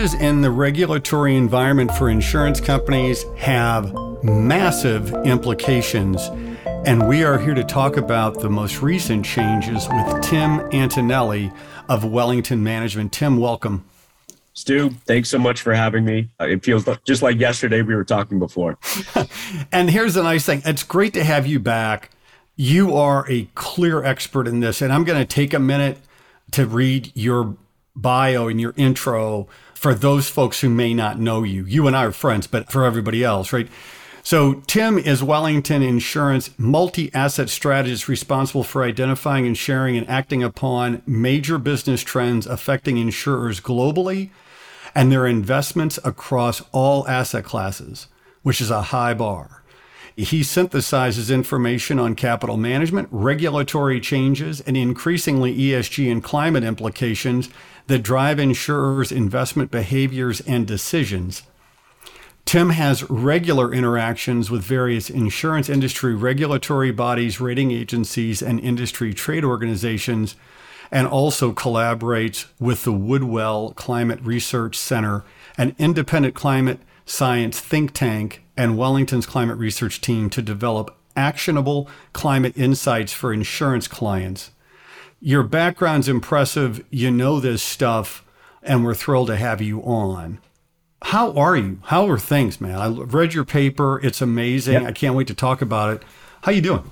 changes in the regulatory environment for insurance companies have massive implications. And we are here to talk about the most recent changes with Tim Antonelli of Wellington Management. Tim, welcome. Stu, thanks so much for having me. Uh, it feels just like yesterday we were talking before. and here's the nice thing it's great to have you back. You are a clear expert in this. And I'm going to take a minute to read your bio and your intro for those folks who may not know you. You and I are friends, but for everybody else, right? So, Tim is Wellington Insurance multi asset strategist responsible for identifying and sharing and acting upon major business trends affecting insurers globally and their investments across all asset classes, which is a high bar. He synthesizes information on capital management, regulatory changes, and increasingly ESG and climate implications that drive insurers' investment behaviors and decisions. Tim has regular interactions with various insurance industry regulatory bodies, rating agencies, and industry trade organizations, and also collaborates with the Woodwell Climate Research Center, an independent climate science think tank, and Wellington's climate research team to develop actionable climate insights for insurance clients. Your background's impressive. You know this stuff, and we're thrilled to have you on. How are you? How are things, man? I read your paper. It's amazing. Yep. I can't wait to talk about it. How you doing?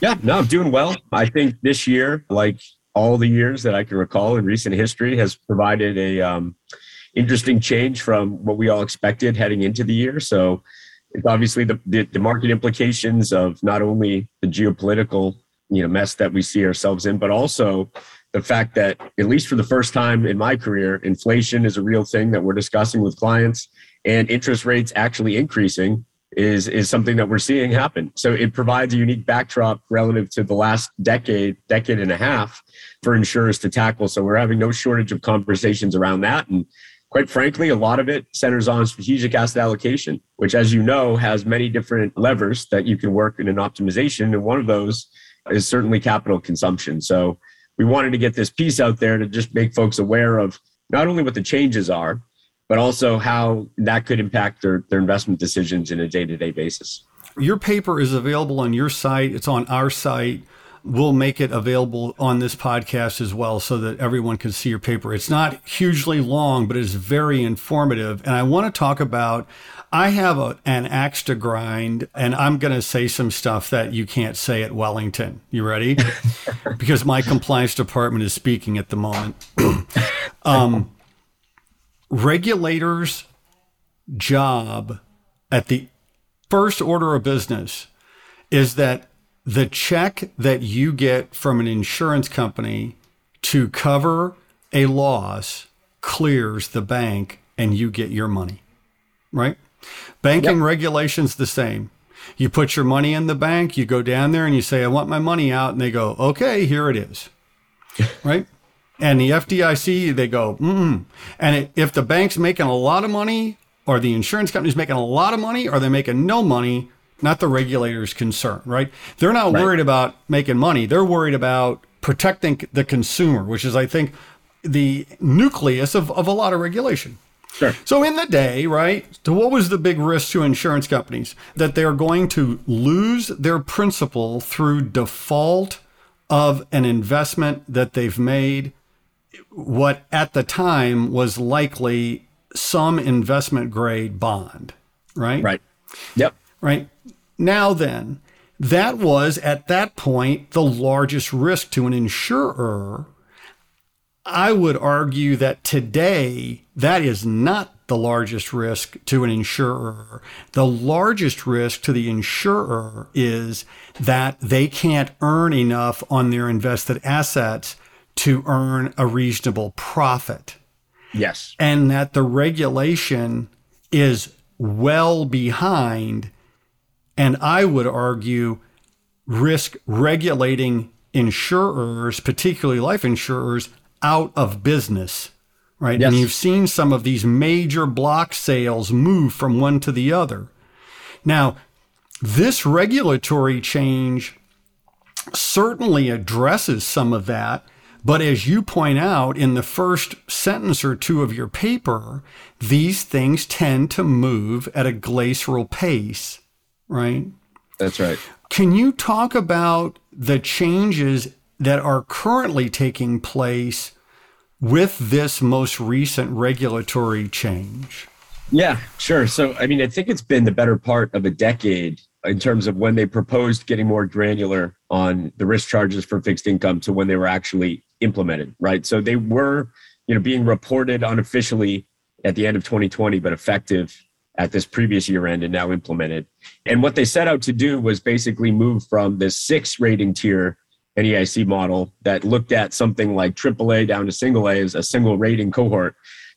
Yeah, no, I'm doing well. I think this year, like all the years that I can recall in recent history, has provided a um, interesting change from what we all expected heading into the year. So it's obviously the, the, the market implications of not only the geopolitical you know mess that we see ourselves in, but also the fact that at least for the first time in my career inflation is a real thing that we're discussing with clients and interest rates actually increasing is is something that we're seeing happen. So it provides a unique backdrop relative to the last decade decade and a half for insurers to tackle. So we're having no shortage of conversations around that and quite frankly a lot of it centers on strategic asset allocation which as you know has many different levers that you can work in an optimization and one of those is certainly capital consumption so we wanted to get this piece out there to just make folks aware of not only what the changes are, but also how that could impact their, their investment decisions in a day to day basis. Your paper is available on your site, it's on our site. We'll make it available on this podcast as well so that everyone can see your paper. It's not hugely long, but it's very informative. And I want to talk about I have a, an axe to grind, and I'm going to say some stuff that you can't say at Wellington. You ready? because my compliance department is speaking at the moment. um, regulators' job at the first order of business is that the check that you get from an insurance company to cover a loss clears the bank and you get your money, right? Banking yep. regulations the same. You put your money in the bank, you go down there and you say, I want my money out. And they go, okay, here it is. right? And the FDIC, they go, mm. And it, if the bank's making a lot of money or the insurance company's making a lot of money or they're making no money, not the regulator's concern, right? They're not right. worried about making money. They're worried about protecting the consumer, which is, I think, the nucleus of, of a lot of regulation. Sure. So in the day, right? So what was the big risk to insurance companies? That they're going to lose their principal through default of an investment that they've made what at the time was likely some investment grade bond, right? Right. Yep. Right. Now then, that was at that point the largest risk to an insurer I would argue that today that is not the largest risk to an insurer. The largest risk to the insurer is that they can't earn enough on their invested assets to earn a reasonable profit. Yes. And that the regulation is well behind, and I would argue, risk regulating insurers, particularly life insurers, out of business, right? Yes. And you've seen some of these major block sales move from one to the other. Now, this regulatory change certainly addresses some of that, But as you point out in the first sentence or two of your paper, these things tend to move at a glacial pace, right? That's right. Can you talk about the changes that are currently taking place with this most recent regulatory change? Yeah, sure. So, I mean, I think it's been the better part of a decade in terms of when they proposed getting more granular on the risk charges for fixed income to when they were actually implemented, right? So they were, you know, being reported unofficially at the end of 2020, but effective at this previous year end and now implemented. And what they set out to do was basically move from this six rating tier NAIC model that looked at something like AAA down to single A as a single rating cohort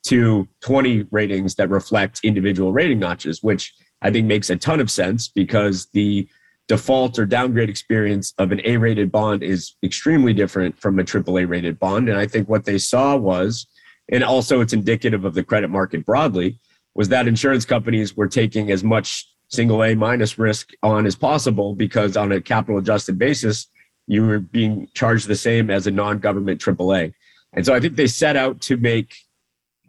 to 20 ratings that reflect individual rating notches, which I think makes a ton of sense because the default or downgrade experience of an A rated bond is extremely different from a AAA rated bond. And I think what they saw was, and also it's indicative of the credit market broadly, was that insurance companies were taking as much single A minus risk on as possible because on a capital adjusted basis, you were being charged the same as a non government AAA. And so I think they set out to make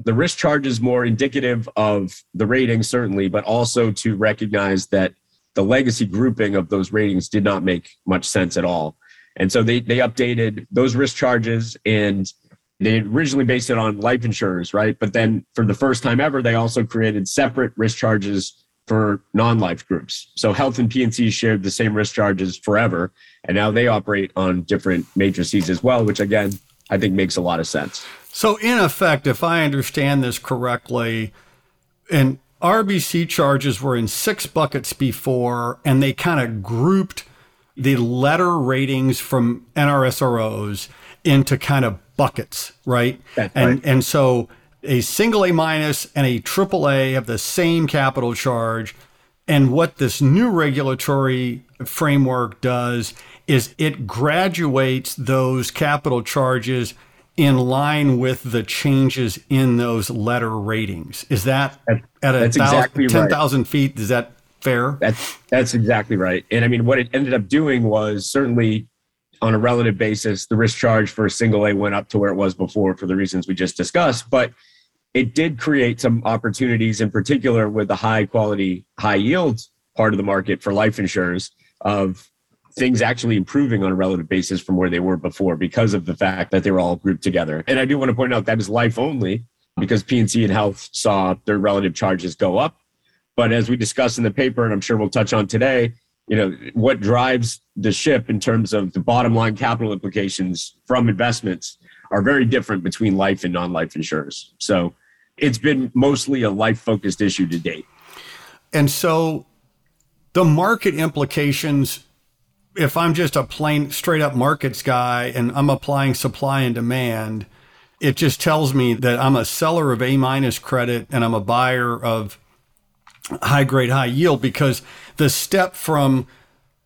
the risk charges more indicative of the rating, certainly, but also to recognize that the legacy grouping of those ratings did not make much sense at all. And so they, they updated those risk charges and they originally based it on life insurers, right? But then for the first time ever, they also created separate risk charges for non-life groups. So health and P&C shared the same risk charges forever. And now they operate on different matrices as well, which again, I think makes a lot of sense. So, in effect, if I understand this correctly, and RBC charges were in six buckets before, and they kind of grouped the letter ratings from NRSROs into kind of buckets, right? That's and right. and so a single A minus and a triple A have the same capital charge. And what this new regulatory framework does is it graduates those capital charges in line with the changes in those letter ratings. Is that at a thousand, exactly right. 10,000 feet? Is that fair? That's that's exactly right. And I mean, what it ended up doing was certainly on a relative basis, the risk charge for a single A went up to where it was before for the reasons we just discussed. But it did create some opportunities, in particular with the high quality, high yield part of the market for life insurers of things actually improving on a relative basis from where they were before because of the fact that they were all grouped together. And I do want to point out that is life only because P&C and health saw their relative charges go up. But as we discussed in the paper, and I'm sure we'll touch on today, you know, what drives the ship in terms of the bottom line capital implications from investments are very different between life and non-life insurers. So it's been mostly a life focused issue to date. And so the market implications, if I'm just a plain straight up markets guy and I'm applying supply and demand, it just tells me that I'm a seller of A minus credit and I'm a buyer of high grade, high yield because the step from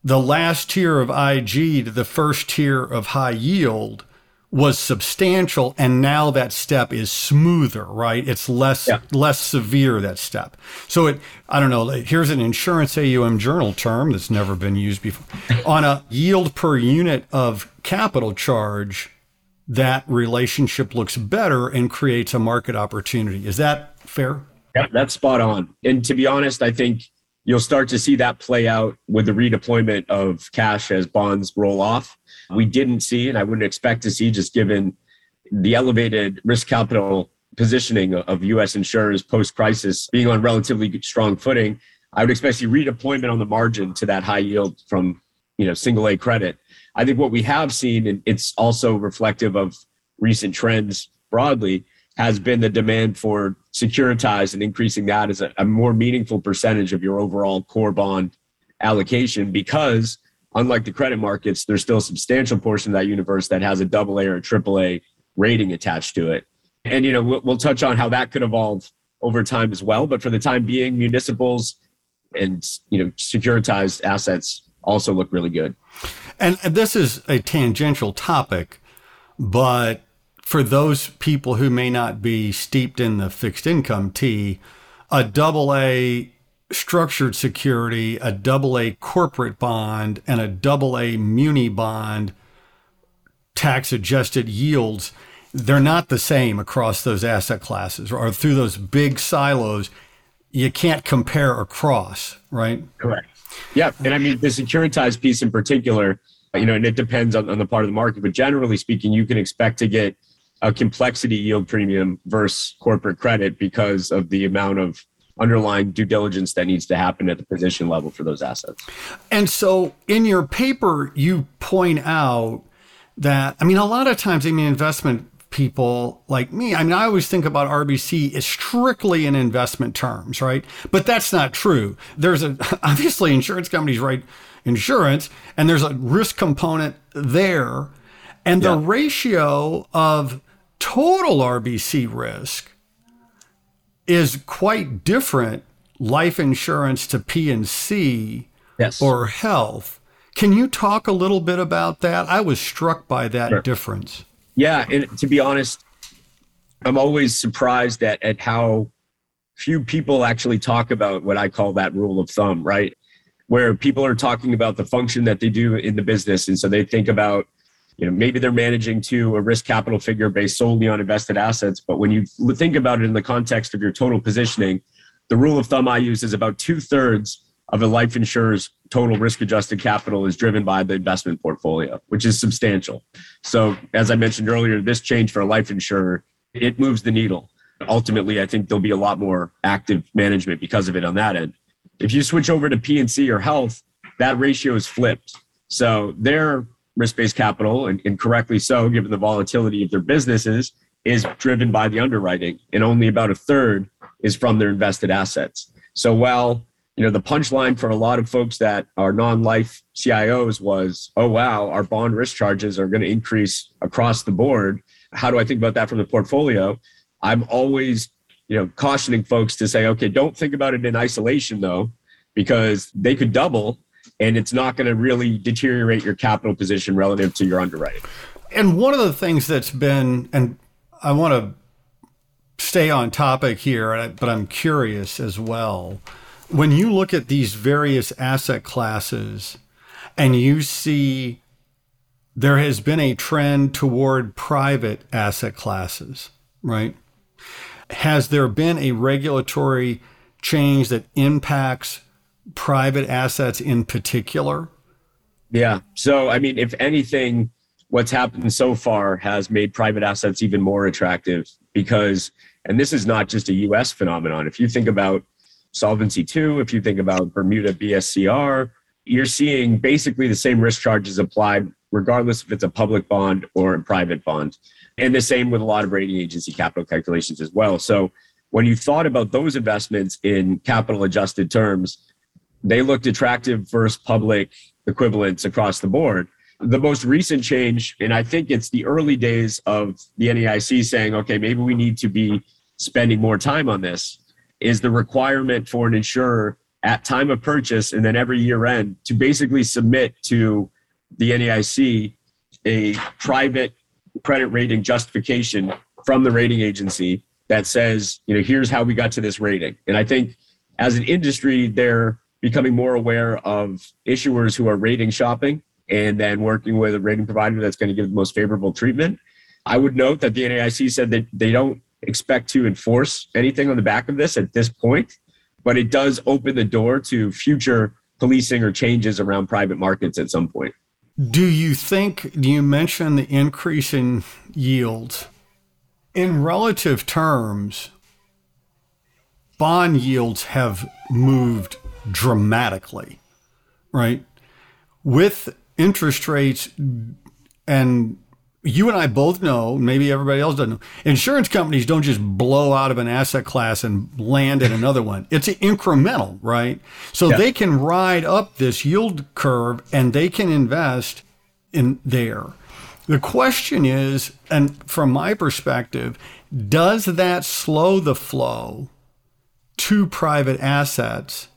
the last tier of IG to the first tier of high yield was substantial and now that step is smoother right? It's less Yeah. less severe that step. So it i don't know here's an insurance aum journal term that's never been used before. On a yield per unit of capital charge that relationship looks better and creates a market opportunity. Is that fair Yep, that's spot on. And to be honest, I think you'll start to see that play out with the redeployment of cash as bonds roll off. We didn't see, and I wouldn't expect to see, just given the elevated risk capital positioning of US insurers post crisis being on relatively strong footing. I would expect to see redeployment on the margin to that high yield from you know single A credit. I think what we have seen, and it's also reflective of recent trends broadly, has been the demand for securitized and increasing that as a, a more meaningful percentage of your overall core bond allocation because unlike the credit markets there's still a substantial portion of that universe that has a double a or a triple a rating attached to it. And you know we'll, we'll touch on how that could evolve over time as well. But for the time being municipals and you know securitized assets also look really good. And this is a tangential topic, but for those people who may not be steeped in the fixed income tea, a double A structured security, a double A corporate bond, and a double A muni bond tax adjusted yields, they're not the same across those asset classes or through those big silos. You can't compare across, right? Correct. Yeah. And I mean, the securitized piece in particular, you know, and it depends on, on the part of the market, but generally speaking, you can expect to get a complexity yield premium versus corporate credit because of the amount of underlying due diligence that needs to happen at the position level for those assets. And so in your paper, you point out that, I mean, a lot of times, I mean, investment people like me, I mean, I always think about RBC as strictly in investment terms, right? But that's not true. There's a, obviously, insurance companies write insurance, and there's a risk component there. And the yeah. ratio of total RBC risk is quite different life insurance to P&C yes. or health. Can you talk a little bit about that? I was struck by that sure. difference. Yeah, and to be honest, I'm always surprised at at how few people actually talk about what I call that rule of thumb, right? Where people are talking about the function that they do in the business and so they think about you know maybe they're managing to a risk capital figure based solely on invested assets. But when you think about it in the context of your total positioning the rule of thumb i use is about two-thirds of a life insurer's total risk adjusted capital is driven by the investment portfolio which is substantial. So as i mentioned earlier this change for a life insurer it moves the needle. Ultimately i think there'll be a lot more active management because of it on that end. If you switch over to p&c or health that ratio is flipped. So they're risk-based capital, and, and correctly so, given the volatility of their businesses, is driven by the underwriting, and only about a third is from their invested assets. So while you know the punchline for a lot of folks that are non-life CIOs was, oh wow, our bond risk charges are going to increase across the board. How do I think about that from the portfolio? I'm always you know cautioning folks to say, okay, don't think about it in isolation though, because they could double and it's not going to really deteriorate your capital position relative to your underwriting. And one of the things that's been, and I want to stay on topic here, but I'm curious as well. When you look at these various asset classes and you see there has been a trend toward private asset classes, right? Has there been a regulatory change that impacts private assets in particular? Yeah. So, I mean, if anything, what's happened so far has made private assets even more attractive because, and this is not just a US phenomenon. If you think about Solvency II, if you think about Bermuda BSCR, you're seeing basically the same risk charges applied, regardless if it's a public bond or a private bond. And the same with a lot of rating agency capital calculations as well. So, when you thought about those investments in capital adjusted terms, they looked attractive versus public equivalents across the board. The most recent change, and I think it's the early days of the NAIC saying, okay, maybe we need to be spending more time on this, is the requirement for an insurer at time of purchase and then every year end to basically submit to the NAIC a private credit rating justification from the rating agency that says, you know, here's how we got to this rating. And I think as an industry, they're becoming more aware of issuers who are rating shopping and then working with a rating provider that's going to give the most favorable treatment. I would note that the NAIC said that they don't expect to enforce anything on the back of this at this point, but it does open the door to future policing or changes around private markets at some point. Do you think do you mentioned the increase in yields? In relative terms, bond yields have moved dramatically, right? With interest rates, and you and I both know, maybe everybody else doesn't know, insurance companies don't just blow out of an asset class and land in another one. It's incremental, right? So yeah. they can ride up this yield curve and they can invest in there. The question is, and from my perspective, does that slow the flow to private assets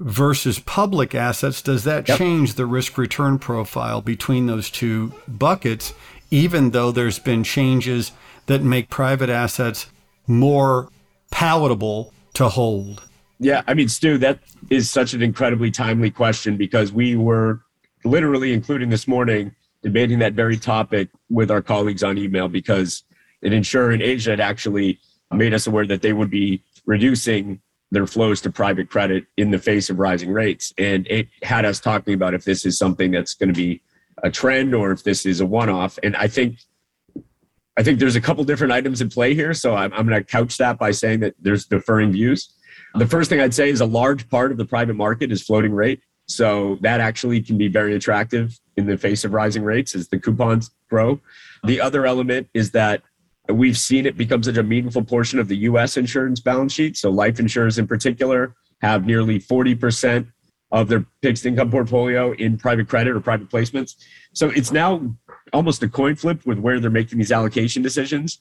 versus public assets, does that yep. change the risk return profile between those two buckets, even though there's been changes that make private assets more palatable to hold? Yeah, I mean, Stu, that is such an incredibly timely question because we were literally, including this morning, debating that very topic with our colleagues on email because an insurer in Asia had actually made us aware that they would be reducing their flows to private credit in the face of rising rates. And it had us talking about if this is something that's going to be a trend or if this is a one-off. And I think I think there's a couple different items in play here. So I'm, I'm going to couch that by saying that there's differing views. The first thing I'd say is a large part of the private market is floating rate. So that actually can be very attractive in the face of rising rates as the coupons grow. The other element is that we've seen it become such a meaningful portion of the US insurance balance sheet. So life insurers in particular have nearly 40% of their fixed income portfolio in private credit or private placements. So it's now almost a coin flip with where they're making these allocation decisions.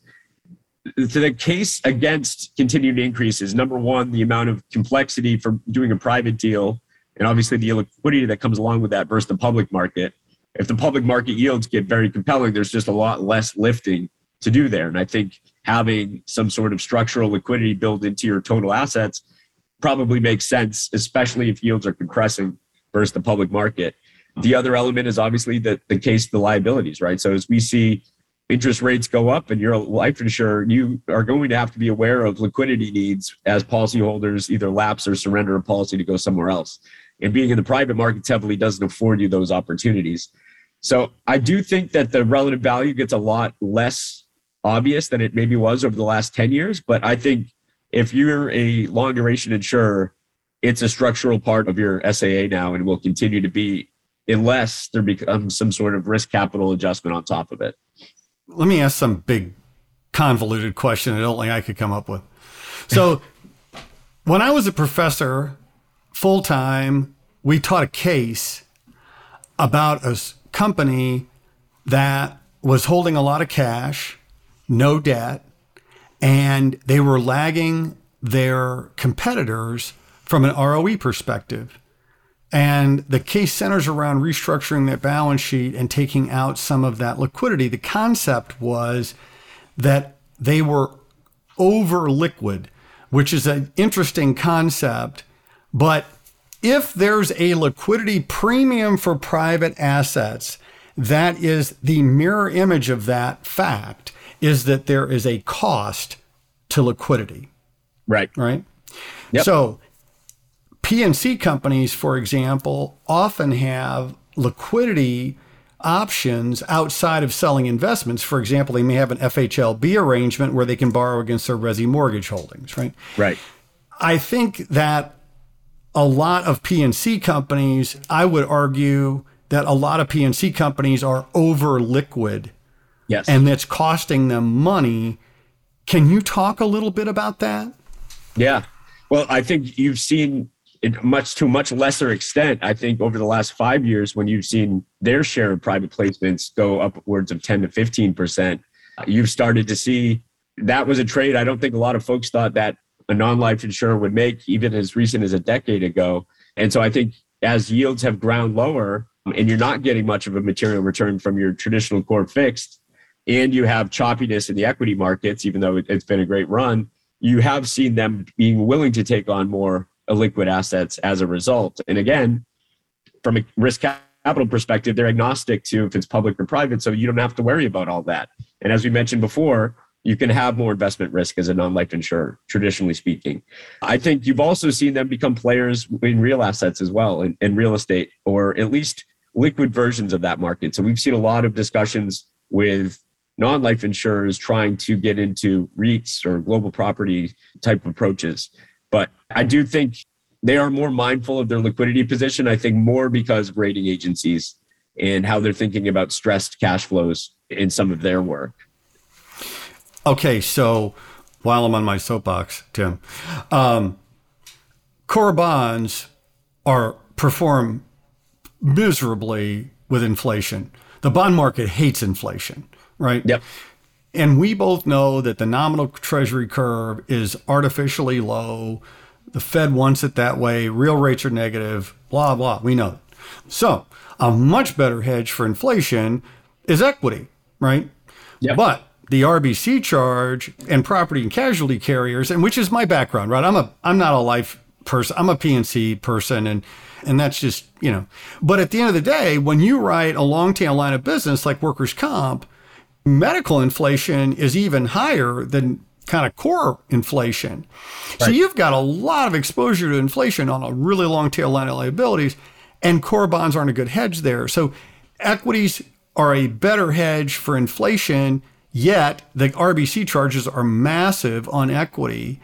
To the case against continued increases, number one, the amount of complexity for doing a private deal, and obviously the liquidity that comes along with that versus the public market. If the public market yields get very compelling, there's just a lot less lifting to do there. And I think having some sort of structural liquidity built into your total assets probably makes sense, especially if yields are compressing versus the public market. The other element is obviously the, the case of the liabilities, right? So as we see interest rates go up and you're a life insurer, you are going to have to be aware of liquidity needs as policyholders either lapse or surrender a policy to go somewhere else. And being in the private markets heavily doesn't afford you those opportunities. So I do think that the relative value gets a lot less obvious than it maybe was over the last 10 years. But I think if you're a long duration insurer, it's a structural part of your SAA now and will continue to be unless there becomes some sort of risk capital adjustment on top of it. Let me ask some big convoluted question that only I could come up with. So when I was a professor full time, we taught a case about a company that was holding a lot of cash no debt, and they were lagging their competitors from an ROE perspective. And the case centers around restructuring that balance sheet and taking out some of that liquidity. The concept was that they were over liquid, which is an interesting concept. But if there's a liquidity premium for private assets, that is the mirror image of that fact is that there is a cost to liquidity. Right. Right. Yep. So P&C companies, for example, often have liquidity options outside of selling investments. For example, they may have an FHLB arrangement where they can borrow against their resi mortgage holdings, right? Right. I think that a lot of P&C companies, I would argue that a lot of P&C companies are over liquid Yes. And that's costing them money. Can you talk a little bit about that? Yeah. Well, I think you've seen it much to much lesser extent. I think over the last five years, when you've seen their share of private placements go upwards of 10 to 15%, you've started to see that was a trade I don't think a lot of folks thought that a non life insurer would make, even as recent as a decade ago. And so I think as yields have ground lower and you're not getting much of a material return from your traditional core fixed, and you have choppiness in the equity markets, even though it's been a great run, you have seen them being willing to take on more liquid assets as a result. And again, from a risk capital perspective, they're agnostic to if it's public or private, so you don't have to worry about all that. And as we mentioned before, you can have more investment risk as a non-life insurer, traditionally speaking. I think you've also seen them become players in real assets as well, in, in real estate, or at least liquid versions of that market. So we've seen a lot of discussions with non-life insurers trying to get into REITs or global property type approaches. But I do think they are more mindful of their liquidity position. I think more because of rating agencies and how they're thinking about stressed cash flows in some of their work. Okay, so while I'm on my soapbox, Tim, um, core bonds are perform miserably with inflation. The bond market hates inflation right? Yep. And we both know that the nominal treasury curve is artificially low. The Fed wants it that way. Real rates are negative, blah, blah. We know. So, a much better hedge for inflation is equity, right? Yep. But the RBC charge and property and casualty carriers, and which is my background, right? I'm a I'm not a life person. I'm a P&C person and and that's just, you know. But at the end of the day, when you write a long tail line of business like workers comp, medical inflation is even higher than kind of core inflation. Right. So you've got a lot of exposure to inflation on a really long tail line of liabilities, and core bonds aren't a good hedge there. So equities are a better hedge for inflation, yet the RBC charges are massive on equity.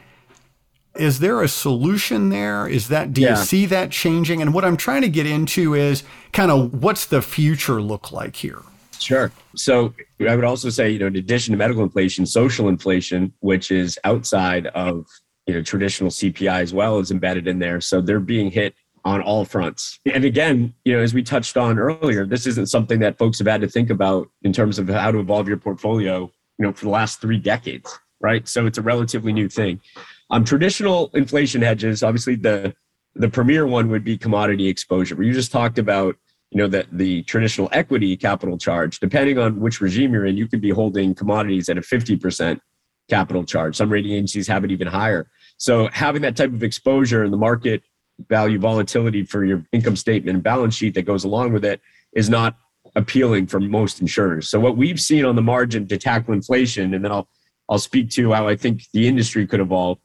Is there a solution there? Is that do yeah. you see that changing? And what I'm trying to get into is kind of what's the future look like here? Sure. So I would also say, you know, in addition to medical inflation, social inflation, which is outside of you know traditional CPI as well, is embedded in there. So they're being hit on all fronts. And again, you know, as we touched on earlier, this isn't something that folks have had to think about in terms of how to evolve your portfolio, you know, for the last three decades, right? So it's a relatively new thing. Um, traditional inflation hedges, obviously the the premier one would be commodity exposure. You just talked about, you know, that the traditional equity capital charge, depending on which regime you're in, you could be holding commodities at a 50% capital charge. Some rating agencies have it even higher. So having that type of exposure in the market value volatility for your income statement and balance sheet that goes along with it is not appealing for most insurers. So what we've seen on the margin to tackle inflation, and then I'll I'll speak to how I think the industry could evolve.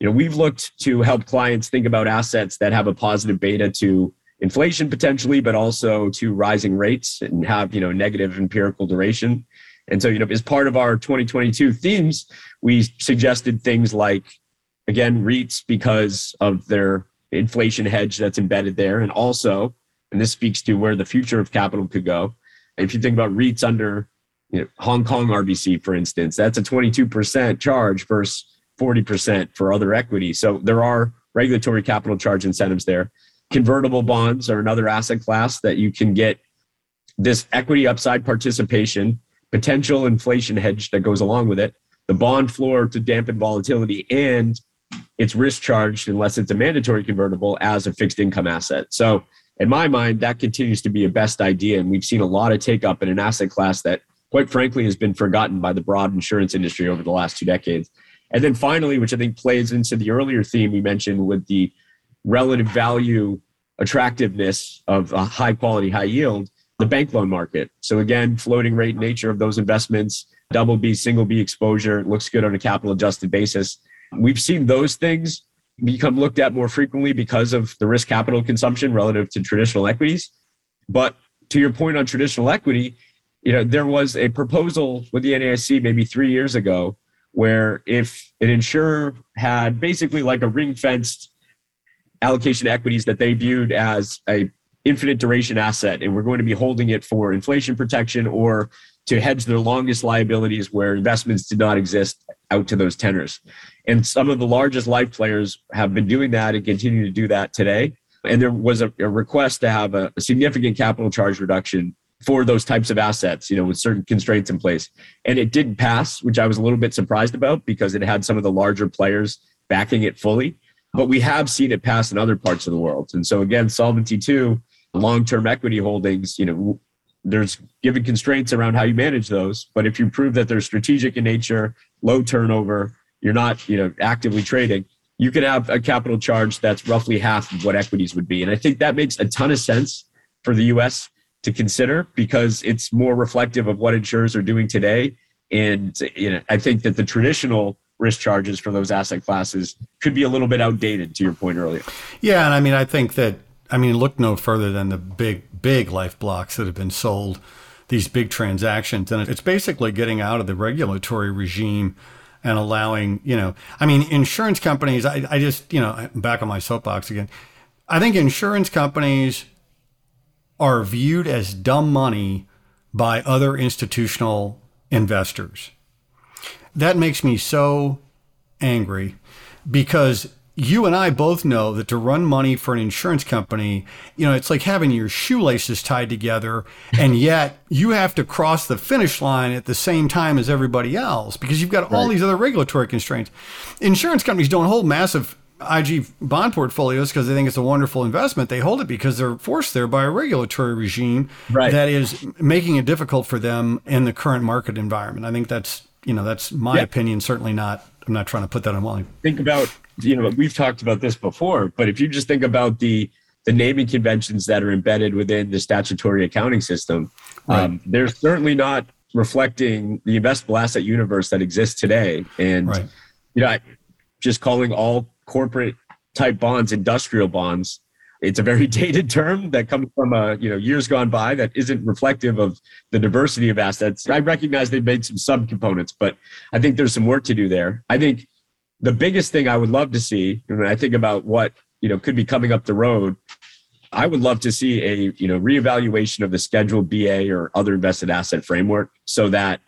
You know, we've looked to help clients think about assets that have a positive beta to inflation potentially, but also to rising rates and have, you know, negative empirical duration. And so, you know, as part of our 2022 themes, we suggested things like, again, REITs because of their inflation hedge that's embedded there. And also, and this speaks to where the future of capital could go. If you think about REITs under you know, Hong Kong RBC, for instance, that's a 22% charge versus 40% for other equity. So there are regulatory capital charge incentives there. Convertible bonds are another asset class that you can get this equity upside participation, potential inflation hedge that goes along with it, the bond floor to dampen volatility, and it's risk charged unless it's a mandatory convertible as a fixed income asset. So, in my mind, that continues to be a best idea. And we've seen a lot of take up in an asset class that, quite frankly, has been forgotten by the broad insurance industry over the last two decades. And then finally, which I think plays into the earlier theme we mentioned with the relative value attractiveness of a high quality, high yield, the bank loan market. So again, floating rate nature of those investments, double B, single B exposure, looks good on a capital adjusted basis. We've seen those things become looked at more frequently because of the risk capital consumption relative to traditional equities. But to your point on traditional equity, you know, there was a proposal with the NAIC maybe three years ago where if an insurer had basically like a ring fenced allocation equities that they viewed as a infinite duration asset and we're going to be holding it for inflation protection or to hedge their longest liabilities where investments did not exist out to those tenors. And some of the largest life players have been doing that and continue to do that today. And there was a, a request to have a, a significant capital charge reduction for those types of assets, you know, with certain constraints in place. And it didn't pass, which I was a little bit surprised about because it had some of the larger players backing it fully. But we have seen it pass in other parts of the world. And so again, Solvency II, long-term equity holdings, you know, there's given constraints around how you manage those. But if you prove that they're strategic in nature, low turnover, you're not, you know, actively trading, you can have a capital charge that's roughly half of what equities would be. And I think that makes a ton of sense for the US to consider because it's more reflective of what insurers are doing today. And you know, I think that the traditional risk charges for those asset classes could be a little bit outdated to your point earlier. Yeah, and I mean I think that I mean look no further than the big big life blocks that have been sold these big transactions and it's basically getting out of the regulatory regime and allowing, you know, I mean, insurance companies, I, I just, you know, back on my soapbox again. I think insurance companies are viewed as dumb money by other institutional investors. That makes me so angry because you and I both know that to run money for an insurance company, you know, it's like having your shoelaces tied together, and yet you have to cross the finish line at the same time as everybody else because you've got right. all these other regulatory constraints. Insurance companies don't hold massive IG bond portfolios because they think it's a wonderful investment. They hold it because they're forced there by a regulatory regime right. that is making it difficult for them in the current market environment. I think that's you know, that's my yeah. opinion. Certainly not. I'm not trying to put that on line. Think about, you know, we've talked about this before, but if you just think about the the naming conventions that are embedded within the statutory accounting system, right. um, they're certainly not reflecting the investable asset universe that exists today. And right. you know, just calling all corporate type bonds industrial bonds it's a very dated term that comes from uh, you know years gone by that isn't reflective of the diversity of assets. I recognize they've made some subcomponents, but I think there's some work to do there. I think the biggest thing I would love to see, when I think about what you know could be coming up the road, I would love to see a you know reevaluation of the Schedule BA or other invested asset framework so that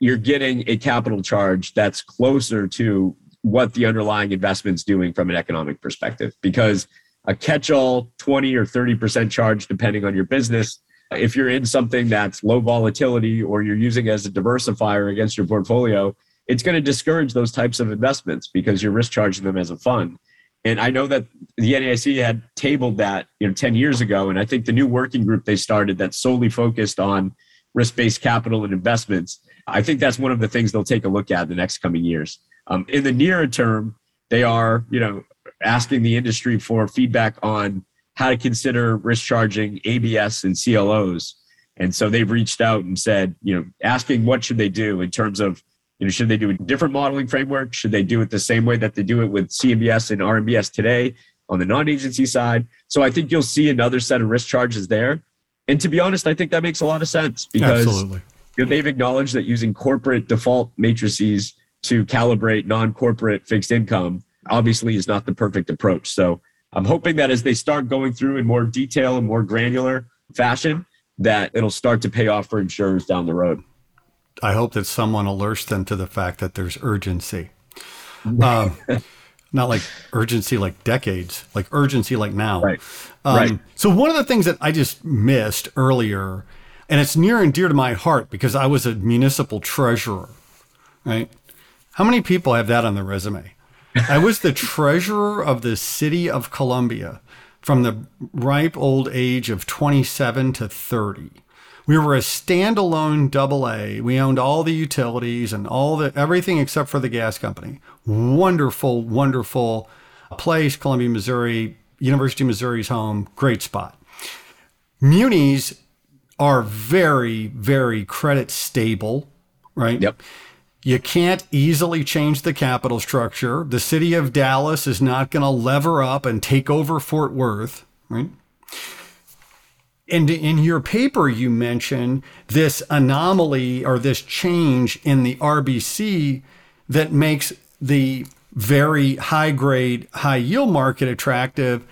you're getting a capital charge that's closer to what the underlying investment's doing from an economic perspective because a catch-all 20 or 30% charge depending on your business. If you're in something that's low volatility or you're using as a diversifier against your portfolio it's going to discourage those types of investments because you're risk charging them as a fund. And i know that the NAIC had tabled that you know 10 years ago and i think the new working group they started that solely focused on risk-based capital and investments i think that's one of the things they'll take a look at in the next coming years. Um, in the nearer term they are you know asking the industry for feedback on how to consider risk charging ABS and CLOs. And so they've reached out and said, you know, asking what should they do in terms of, you know, should they do a different modeling framework? Should they do it the same way that they do it with CMBS and RMBS today on the non-agency side? So I think you'll see another set of risk charges there. And to be honest, I think that makes a lot of sense because Absolutely. You know, they've acknowledged that using corporate default matrices to calibrate non-corporate fixed income obviously is not the perfect approach. So I'm hoping that as they start going through in more detail and more granular fashion, that it'll start to pay off for insurers down the road. I hope that someone alerts them to the fact that there's urgency. Um, not like urgency like decades, like urgency like now. Right. Um, right. So, one of the things that I just missed earlier, and it's near and dear to my heart because I was a municipal treasurer, right? How many people have that on their resume? I was the treasurer of the city of Columbia from the ripe old age of 27 to 30. We were a standalone double A. We owned all the utilities and all the everything except for the gas company. Wonderful, wonderful place, Columbia, Missouri, University of Missouri's home, great spot. Munis are very, very credit stable, right? Yep. You can't easily change the capital structure. The city of Dallas is not going to lever up and take over Fort Worth, right? And in your paper, you mention this anomaly or this change in the RBC that makes the very high grade, high yield market attractive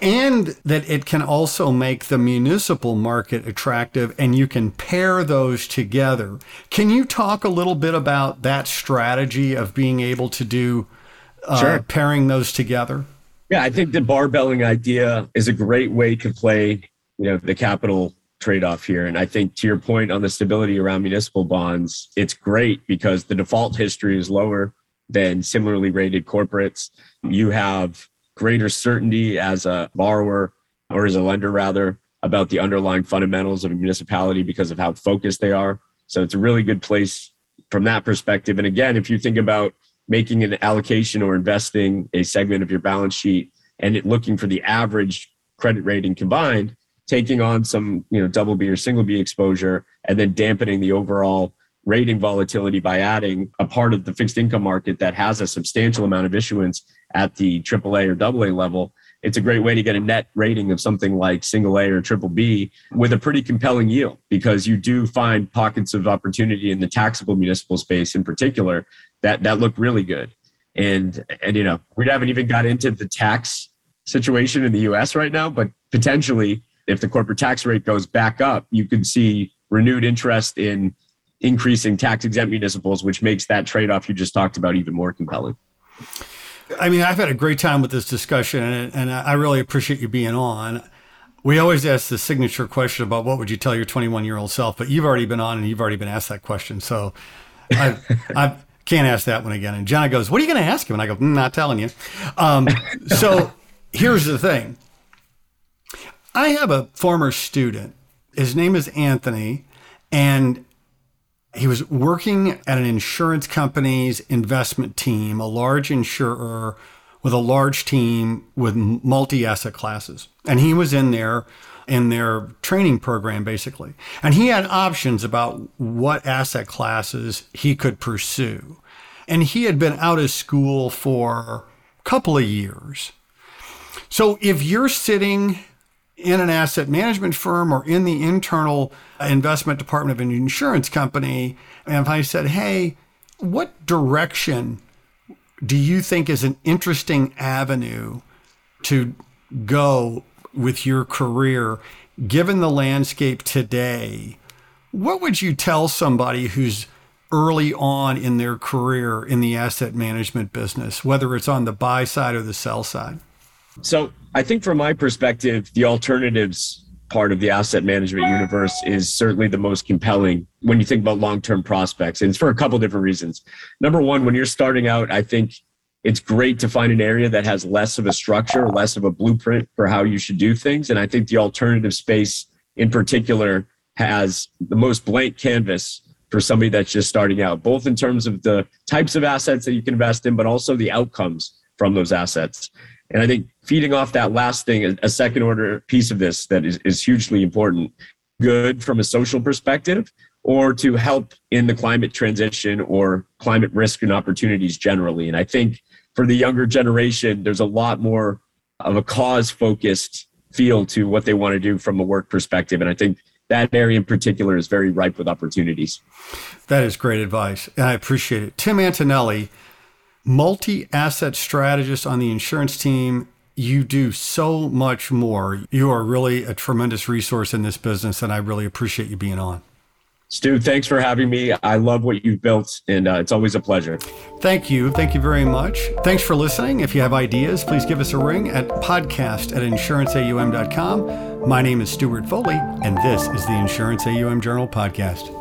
and that it can also make the municipal market attractive and you can pair those together. Can you talk a little bit about that strategy of being able to do uh, sure. pairing those together? Yeah, I think the barbelling idea is a great way to play, you know, the capital trade-off here. And I think to your point on the stability around municipal bonds, it's great because the default history is lower than similarly rated corporates. You have greater certainty as a borrower or as a lender rather about the underlying fundamentals of a municipality because of how focused they are. So it's a really good place from that perspective. And again, if you think about making an allocation or investing a segment of your balance sheet and it looking for the average credit rating combined, taking on some, you know, double B or single B exposure and then dampening the overall rating volatility by adding a part of the fixed income market that has a substantial amount of issuance at the AAA or AA level, it's a great way to get a net rating of something like single A or triple B with a pretty compelling yield because you do find pockets of opportunity in the taxable municipal space in particular that that look really good. And and you know, we haven't even got into the tax situation in the US right now, but potentially if the corporate tax rate goes back up, you could see renewed interest in increasing tax exempt municipals, which makes that trade off you just talked about even more compelling. I mean, I've had a great time with this discussion, and, and I really appreciate you being on. We always ask the signature question about what would you tell your 21 year old self, but you've already been on and you've already been asked that question. So I, I can't ask that one again. And Jenna goes, What are you going to ask him? And I go, mm, Not telling you. Um, so here's the thing I have a former student. His name is Anthony, and He was working at an insurance company's investment team, a large insurer with a large team with multi asset classes. And he was in there in their training program, basically. And he had options about what asset classes he could pursue. And he had been out of school for a couple of years. So if you're sitting in an asset management firm or in the internal investment department of an insurance company, and if I said, hey, what direction do you think is an interesting avenue to go with your career, given the landscape today? What would you tell somebody who's early on in their career in the asset management business, whether it's on the buy side or the sell side? So I think from my perspective, the alternatives part of the asset management universe is certainly the most compelling when you think about long-term prospects. And it's for a couple different reasons. Number one, when you're starting out, I think it's great to find an area that has less of a structure, less of a blueprint for how you should do things. And I think the alternative space in particular has the most blank canvas for somebody that's just starting out, both in terms of the types of assets that you can invest in, but also the outcomes from those assets. And I think feeding off that last thing, a second order piece of this that is, is hugely important, good from a social perspective, or to help in the climate transition or climate risk and opportunities generally. And I think for the younger generation, there's a lot more of a cause focused feel to what they want to do from a work perspective. And I think that area in particular is very ripe with opportunities. That is great advice. And I appreciate it. Tim Antonelli multi asset strategist on the insurance team. You do so much more. You are really a tremendous resource in this business, and I really appreciate you being on. Stu, thanks for having me. I love what you've built, and uh, it's always a pleasure. Thank you. Thank you very much. Thanks for listening. If you have ideas, please give us a ring at podcast at insuranceaum.com. My name is Stuart Foley, and this is the Insurance AUM Journal Podcast.